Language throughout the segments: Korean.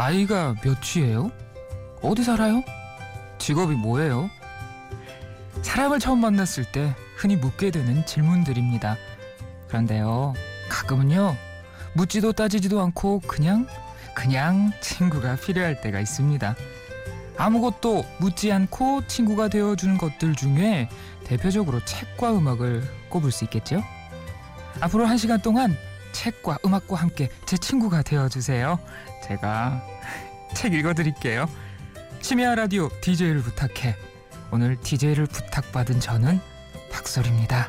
나이가 몇이에요? 어디 살아요? 직업이 뭐예요? 사람을 처음 만났을 때 흔히 묻게 되는 질문들입니다. 그런데요, 가끔은요, 묻지도 따지지도 않고 그냥, 그냥 친구가 필요할 때가 있습니다. 아무것도 묻지 않고 친구가 되어주는 것들 중에 대표적으로 책과 음악을 꼽을 수 있겠죠? 앞으로 한 시간 동안 책과 음악과 함께 제 친구가 되어주세요. 제가 책 읽어드릴게요. 심야 라디오 DJ를 부탁해. 오늘 DJ를 부탁받은 저는 박설입니다.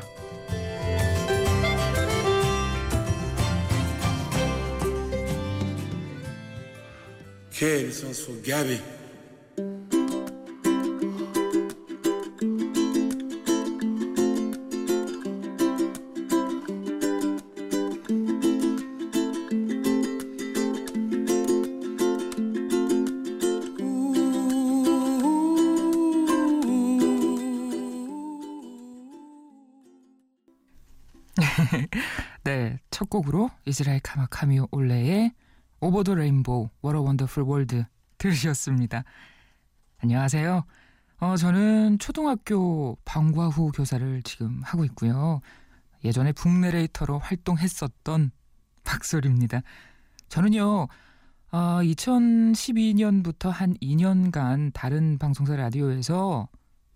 Sous Gabi? 네, 첫 곡으로 이스라엘 카마카미오 올레의 오버 더 레인보우 a Wonderful World 들으셨습니다. 안녕하세요. 어, 저는 초등학교 방과 후 교사를 지금 하고 있고요. 예전에 북내레이터로 활동했었던 박솔입니다. 저는요, 어, 2012년부터 한 2년간 다른 방송사 라디오에서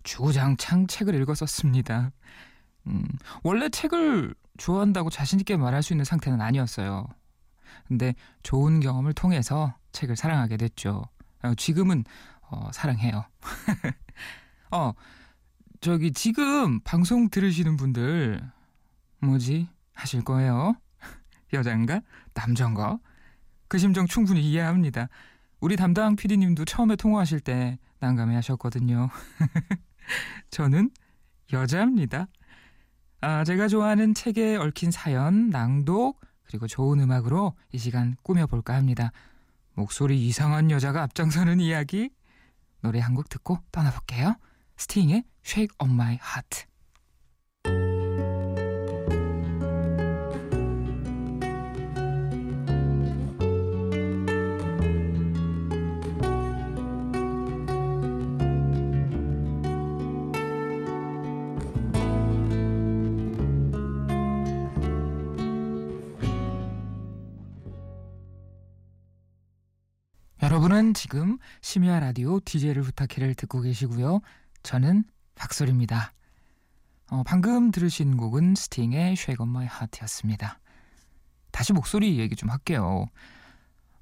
주구장창 책을 읽었었습니다. 음, 원래 책을 좋아한다고 자신있게 말할 수 있는 상태는 아니었어요. 근데 좋은 경험을 통해서 책을 사랑하게 됐죠. 어, 지금은 어, 사랑해요. 어, 저기 지금 방송 들으시는 분들 뭐지 하실 거예요? 여잔가? 남잔가? 그 심정 충분히 이해합니다. 우리 담당 PD님도 처음에 통화하실 때 난감해 하셨거든요. 저는 여자입니다. 아, 제가 좋아하는 책에 얽힌 사연, 낭독, 그리고 좋은 음악으로 이 시간 꾸며볼까 합니다. 목소리 이상한 여자가 앞장서는 이야기. 노래 한 곡 듣고 떠나볼게요. 스팅의 Shake on My Heart. 여러분은 지금 심야 라디오 DJ를 부탁해를 듣고 계시고요. 저는 박솔입니다. 어, 방금 들으신 곡은 스팅의 Shake on My Heart였습니다. 다시 목소리 얘기 좀 할게요.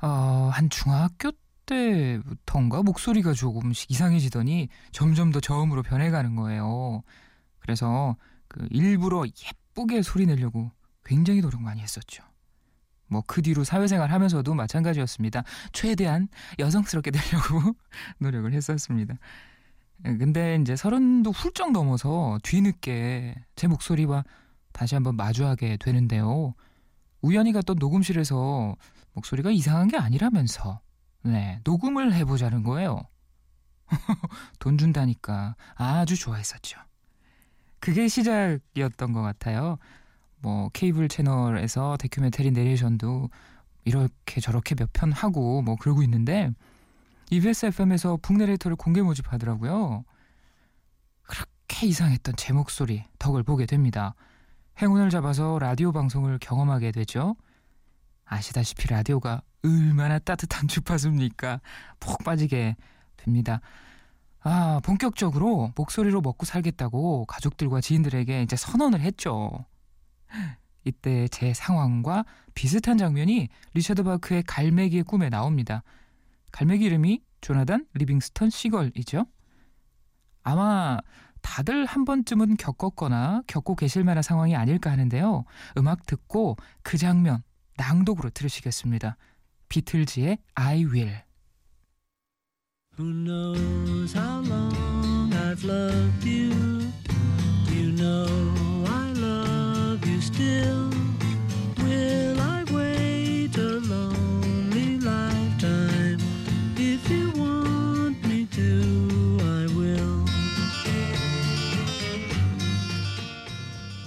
어, 한 중학교 때부터인가 목소리가 조금씩 이상해지더니 점점 더 저음으로 변해가는 거예요. 그래서 그 일부러 예쁘게 소리 내려고 굉장히 노력 많이 했었죠. 뭐 그 뒤로 사회생활 하면서도 마찬가지였습니다. 최대한 여성스럽게 되려고 노력을 했었습니다. 예, 근데 이제 서른도 훌쩍 넘어서 뒤늦게 제 목소리와 다시 한번 마주하게 되는데요. 우연히 갔던 녹음실에서 목소리가 이상한 게 아니라면서 네 녹음을 해보자는 거예요. 돈 준다니까 아주 좋아했었죠. 그게 시작이었던 것 같아요. 뭐 케이블 채널에서 다큐멘터리 내레이션도 이렇게 저렇게 몇 편 하고 뭐 그러고 있는데 EBS FM에서 북내레이터를 공개 모집하더라고요. 그렇게 이상했던 제 목소리 덕을 보게 됩니다. 행운을 잡아서 라디오 방송을 경험하게 되죠. 아시다시피 라디오가 얼마나 따뜻한 주파수입니까? 푹 빠지게 됩니다. 아, 본격적으로 목소리로 먹고 살겠다고 가족들과 지인들에게 이제 선언을 했죠. 이때 제 상황과 비슷한 장면이 리처드 바크의 갈매기의 꿈에 나옵니다. 갈매기 이름이 조나단 리빙스턴 시걸이죠. 아마 다들 한 번쯤은 겪었거나 겪고 계실 만한 상황이 아닐까 하는데요. 음악 듣고 그 장면 낭독으로 들으시겠습니다. 비틀즈의 I Will. Who knows how long I've loved you? You know still will I wait a lonely lifetime. If you want me to, I will.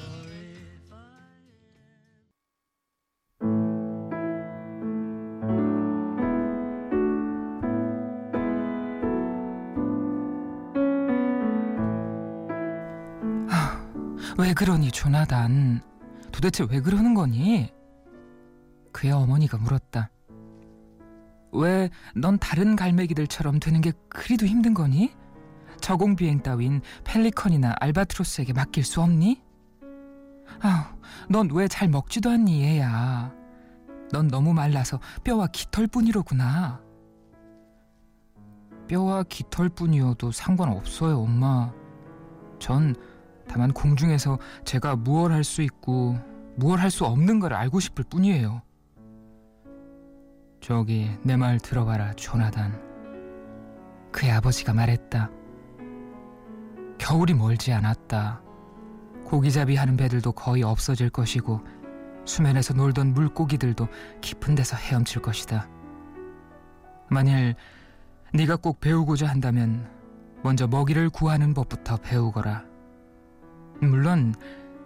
Or if I am. 왜 그러니 조나단 도대체 왜 그러는 거니? 그의 어머니가 물었다. 왜 넌 다른 갈매기들처럼 되는 게 그리도 힘든 거니? 저공 비행 따윈 펠리컨이나 알바트로스에게 맡길 수 없니? 아우, 넌 왜 잘 먹지도 않니, 얘야. 넌 너무 말라서 뼈와 깃털뿐이로구나. 뼈와 깃털뿐이어도 상관없어요, 엄마. 전 다만 공중에서 제가 무얼 할 수 있고 무얼 할 수 없는 걸 알고 싶을 뿐이에요. 저기 내 말 들어봐라, 조나단. 그의 아버지가 말했다. 겨울이 멀지 않았다. 고기잡이 하는 배들도 거의 없어질 것이고 수면에서 놀던 물고기들도 깊은 데서 헤엄칠 것이다. 만일 네가 꼭 배우고자 한다면 먼저 먹이를 구하는 법부터 배우거라. 물론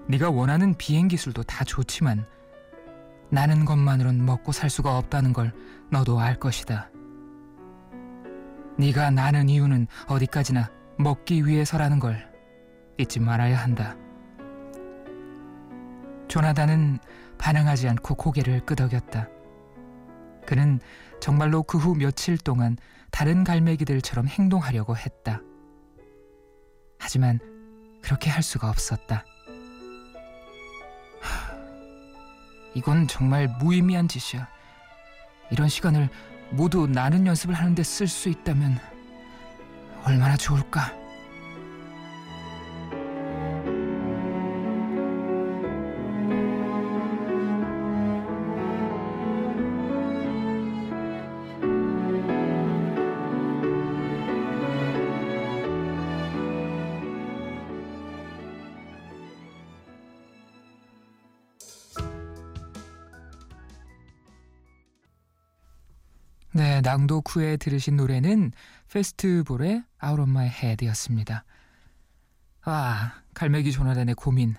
네가 원하는 비행 기술도 다 좋지만 나는 것만으론 먹고 살 수가 없다는 걸 너도 알 것이다. 네가 나는 이유는 어디까지나 먹기 위해서라는 걸 잊지 말아야 한다. 조나단은 반응하지 않고 고개를 끄덕였다. 그는 정말로 그 후 며칠 동안 다른 갈매기들처럼 행동하려고 했다. 하지만 그렇게 할 수가 없었다. 이건 정말 무의미한 짓이야. 이런 시간을 모두 나는 연습을 하는데 쓸 수 있다면 얼마나 좋을까? 낭독 후에 들으신 노래는 페스티벌의 Out of My Head이었습니다. 아, 갈매기 조나단의 고민.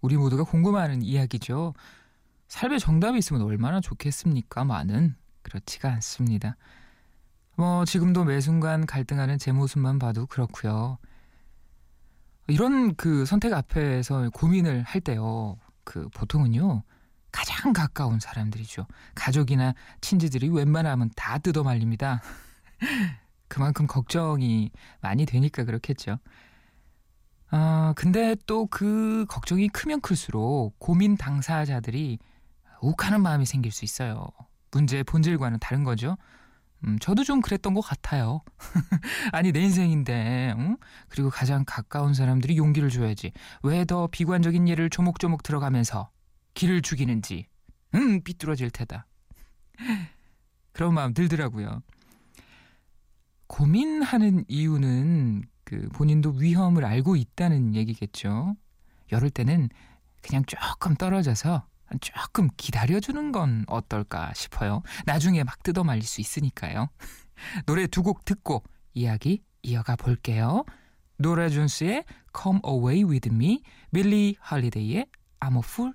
우리 모두가 궁금해하는 이야기죠. 삶의 정답이 있으면 얼마나 좋겠습니까? 많은 그렇지가 않습니다. 뭐 지금도 매 순간 갈등하는 제 모습만 봐도 그렇고요. 이런 그 선택 앞에서 고민을 할 때요. 그 보통은요. 가장 가까운 사람들이죠. 가족이나 친지들이 웬만하면 다 뜯어 말립니다. 그만큼 걱정이 많이 되니까 그렇겠죠. 아, 근데 또 그 걱정이 크면 클수록 고민 당사자들이 욱하는 마음이 생길 수 있어요. 문제의 본질과는 다른 거죠. 음, 저도 좀 그랬던 것 같아요. 아니, 내 인생인데, 응? 그리고 가장 가까운 사람들이 용기를 줘야지. 왜 더 비관적인 예를 조목조목 들어가면서 길을 죽이는지 응 삐뚤어질 테다. 그런 마음 들더라고요. 고민하는 이유는 그 본인도 위험을 알고 있다는 얘기겠죠. 이럴 때는 그냥 조금 떨어져서 조금 기다려주는 건 어떨까 싶어요. 나중에 막 뜯어 말릴 수 있으니까요. 노래 두 곡 듣고 이야기 이어가 볼게요. 노라 존스의 Come Away With Me, 빌리 할리데이의 Amo full.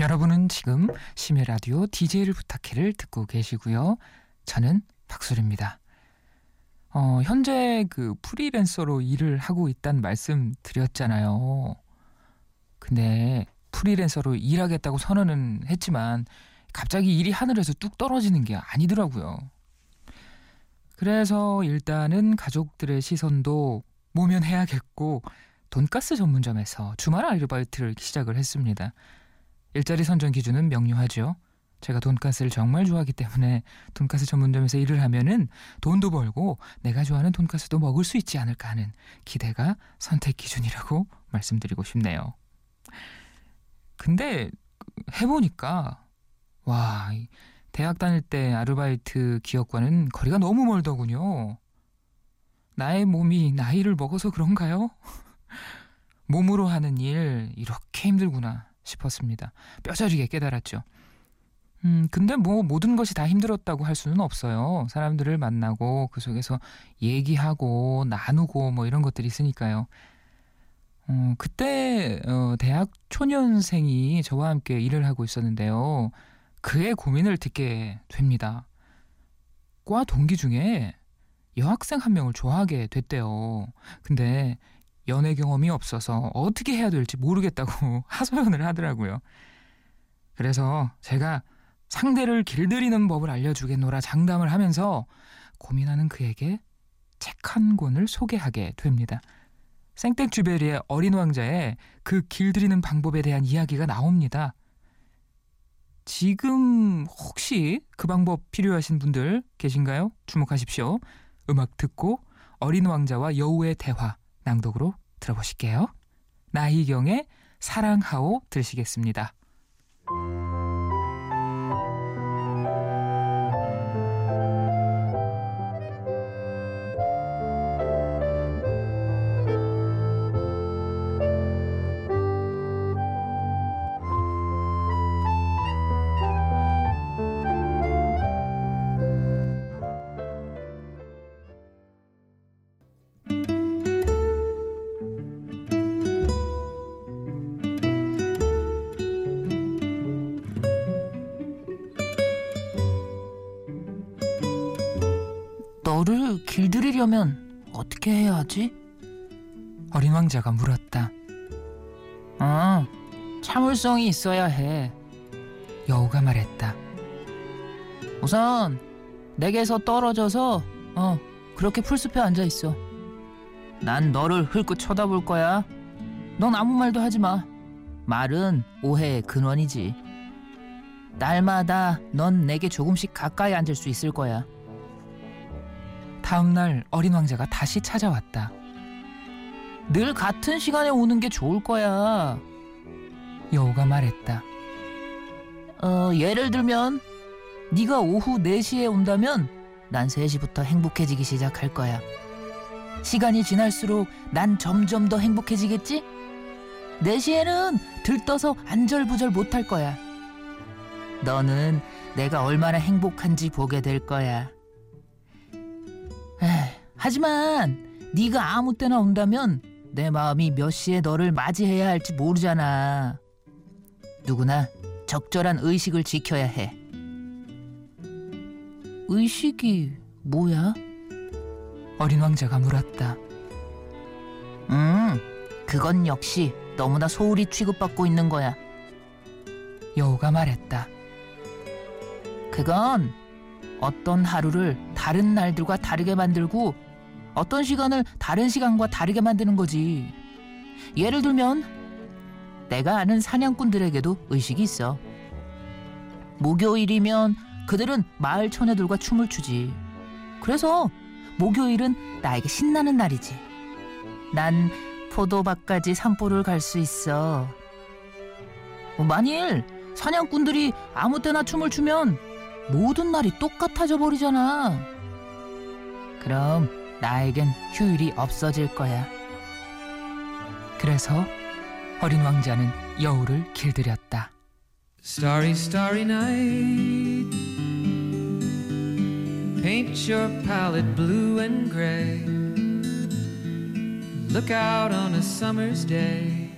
여러분은 지금 심야 라디오 DJ를 부탁해를 듣고 계시고요. 저는 박수리입니다. 어, 현재 그 프리랜서로 일을 하고 있다는 말씀 드렸잖아요. 근데 프리랜서로 일하겠다고 선언은 했지만 갑자기 일이 하늘에서 뚝 떨어지는 게 아니더라고요. 그래서 일단은 가족들의 시선도 모면해야겠고 돈가스 전문점에서 주말 아르바이트를 시작을 했습니다. 일자리 선정 기준은 명료하죠. 제가 돈가스를 정말 좋아하기 때문에 돈가스 전문점에서 일을 하면은 돈도 벌고 내가 좋아하는 돈가스도 먹을 수 있지 않을까 하는 기대가 선택 기준이라고 말씀드리고 싶네요. 근데 해보니까 와 대학 다닐 때 아르바이트 기업과는 거리가 너무 멀더군요. 나의 몸이 나이를 먹어서 그런가요? 몸으로 하는 일 이렇게 힘들구나 싶었습니다. 뼈저리게 깨달았죠. 음, 근데 뭐 모든 것이 다 힘들었다고 할 수는 없어요. 사람들을 만나고 그 속에서 얘기하고 나누고 뭐 이런 것들이 있으니까요. 어, 그때 어, 대학 초년생이 저와 함께 일을 하고 있었는데요. 그의 고민을 듣게 됩니다. 과 동기 중에 여학생 한 명을 좋아하게 됐대요. 근데 연애 경험이 없어서 어떻게 해야 될지 모르겠다고 하소연을 하더라고요. 그래서 제가 상대를 길들이는 법을 알려주겠노라 장담을 하면서 고민하는 그에게 책 한 권을 소개하게 됩니다. 생텍쥐베리의 어린 왕자에 그 길들이는 방법에 대한 이야기가 나옵니다. 지금 혹시 그 방법 필요하신 분들 계신가요? 주목하십시오. 음악 듣고 어린 왕자와 여우의 대화 낭독으로 들어보실게요. 나희경의 사랑하오 들으시겠습니다. 길들이려면 어떻게 해야 하지? 어린 왕자가 물었다. 어, 참을성이 있어야 해. 여우가 말했다. 우선 내게서 떨어져서 어 그렇게 풀숲에 앉아 있어. 난 너를 흘끗 쳐다볼 거야. 넌 아무 말도 하지 마. 말은 오해의 근원이지. 날마다 넌 내게 조금씩 가까이 앉을 수 있을 거야. 다음 날 어린 왕자가 다시 찾아왔다. 늘 같은 시간에 오는 게 좋을 거야. 여우가 말했다. 어, 예를 들면 네가 오후 4시에 온다면 난 3시부터 행복해지기 시작할 거야. 시간이 지날수록 난 점점 더 행복해지겠지? 4시에는 들떠서 안절부절 못할 거야. 너는 내가 얼마나 행복한지 보게 될 거야. 하지만 네가 아무 때나 온다면 내 마음이 몇 시에 너를 맞이해야 할지 모르잖아. 누구나 적절한 의식을 지켜야 해. 의식이 뭐야? 어린 왕자가 물었다. 음, 그건 역시 너무나 소홀히 취급받고 있는 거야. 여우가 말했다. 그건 어떤 하루를 다른 날들과 다르게 만들고 어떤 시간을 다른 시간과 다르게 만드는 거지. 예를 들면 내가 아는 사냥꾼들에게도 의식이 있어. 목요일이면 그들은 마을 처녀들과 춤을 추지. 그래서 목요일은 나에게 신나는 날이지. 난 포도밭까지 산보를 갈 수 있어. 만일 사냥꾼들이 아무 때나 춤을 추면 모든 날이 똑같아져 버리잖아. 그럼 나에겐 휴일이 없어질 거야. 그래서 어린 왕자는 여우를 길들였다. Starry, starry night. Paint your palette blue and gray. Look out on a summer's day.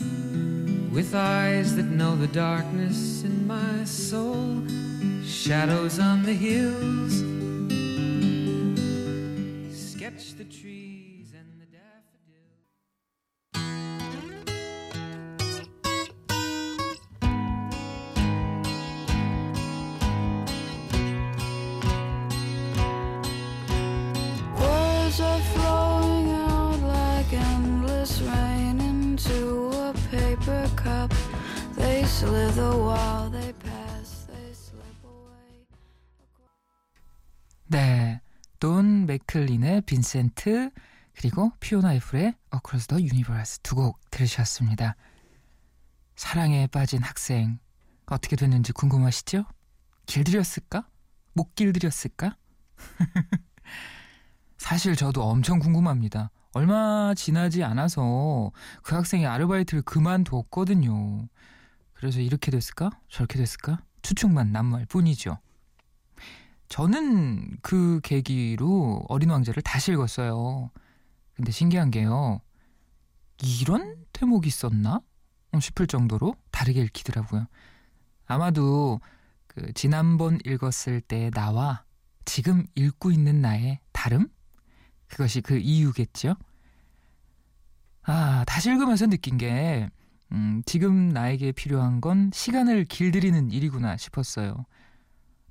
with eyes that know the darkness in my soul, shadows on the hills. Sketch the trees and the daffodils. Words are flowing out like endless rain into a paper cup. They slither while they 돈 맥클린의 빈센트 그리고 피오나 애플의 Across the Universe 두 곡 들으셨습니다. 사랑에 빠진 학생 어떻게 됐는지 궁금하시죠? 길들였을까? 못 길들였을까? 사실 저도 엄청 궁금합니다. 얼마 지나지 않아서 그 학생이 아르바이트를 그만뒀거든요. 그래서 이렇게 됐을까? 저렇게 됐을까? 추측만 남말 뿐이죠. 저는 그 계기로 어린 왕자를 다시 읽었어요. 근데 신기한 게요. 이런 대목이 있었나? 싶을 정도로 다르게 읽히더라고요. 아마도 그 지난번 읽었을 때 나와 지금 읽고 있는 나의 다름? 그것이 그 이유겠죠? 아, 다시 읽으면서 느낀 게, 음, 지금 나에게 필요한 건 시간을 길들이는 일이구나 싶었어요.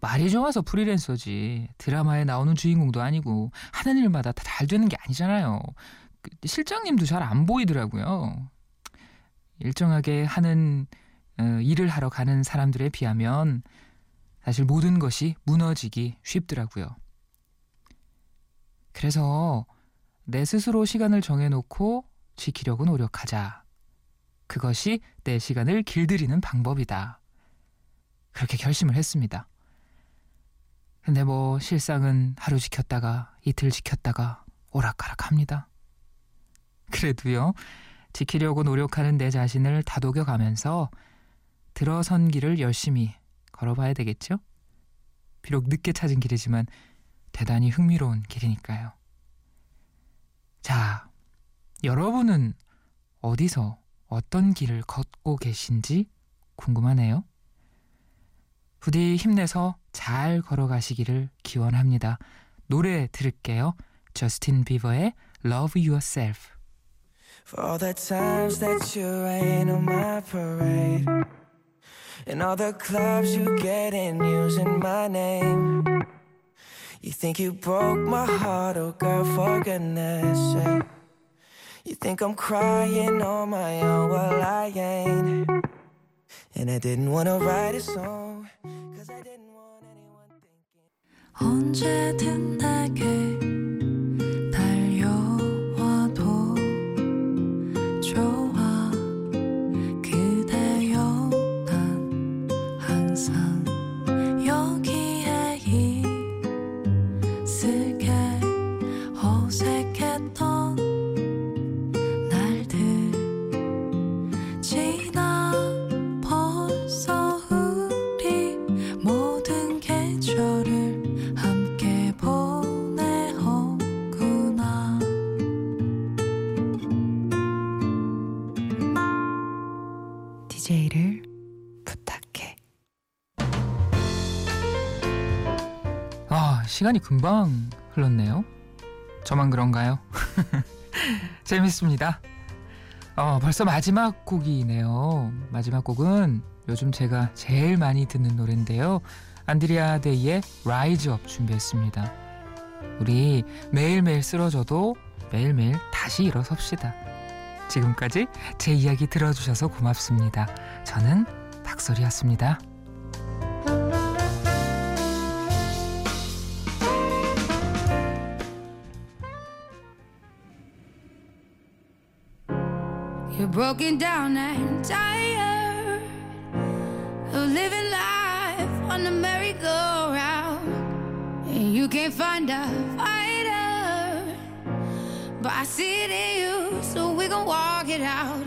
말이 좋아서 프리랜서지 드라마에 나오는 주인공도 아니고 하는 일마다 다 잘 되는 게 아니잖아요. 그 실장님도 잘 안 보이더라고요. 일정하게 하는 어, 일을 하러 가는 사람들에 비하면 사실 모든 것이 무너지기 쉽더라고요. 그래서 내 스스로 시간을 정해놓고 지키려고 노력하자. 그것이 내 시간을 길들이는 방법이다. 그렇게 결심을 했습니다. 근데 뭐 실상은 하루 지켰다가 이틀 지켰다가 오락가락 합니다. 그래도요, 지키려고 노력하는 내 자신을 다독여 가면서 들어선 길을 열심히 걸어봐야 되겠죠? 비록 늦게 찾은 길이지만 대단히 흥미로운 길이니까요. 자, 여러분은 어디서 어떤 길을 걷고 계신지 궁금하네요. 부디 힘내서 잘 걸어가시기를 기원합니다. 노래 들을게요. 저스틴 비버의 Love Yourself. For all the times that you rain on my parade And all the clubs you get in using my name You think you broke my heart, oh girl, for goodness sake You think I'm crying on my own, well I ain't And I didn't wanna write a song Cause I didn't want anyone thinking 언제든 내게 시간이 금방 흘렀네요. 저만 그런가요? 재밌습니다. 어, 벌써 마지막 곡이네요. 마지막 곡은 요즘 제가 제일 많이 듣는 노래인데요. 안드리아 데이의 Rise Up 준비했습니다. 우리 매일매일 쓰러져도 매일매일 다시 일어섭시다. 지금까지 제 이야기 들어주셔서 고맙습니다. 저는 박소리였습니다. Broken down and tired of living life on the merry-go-round. And you can't find a fighter, but I see it in you, so we gon' walk it out.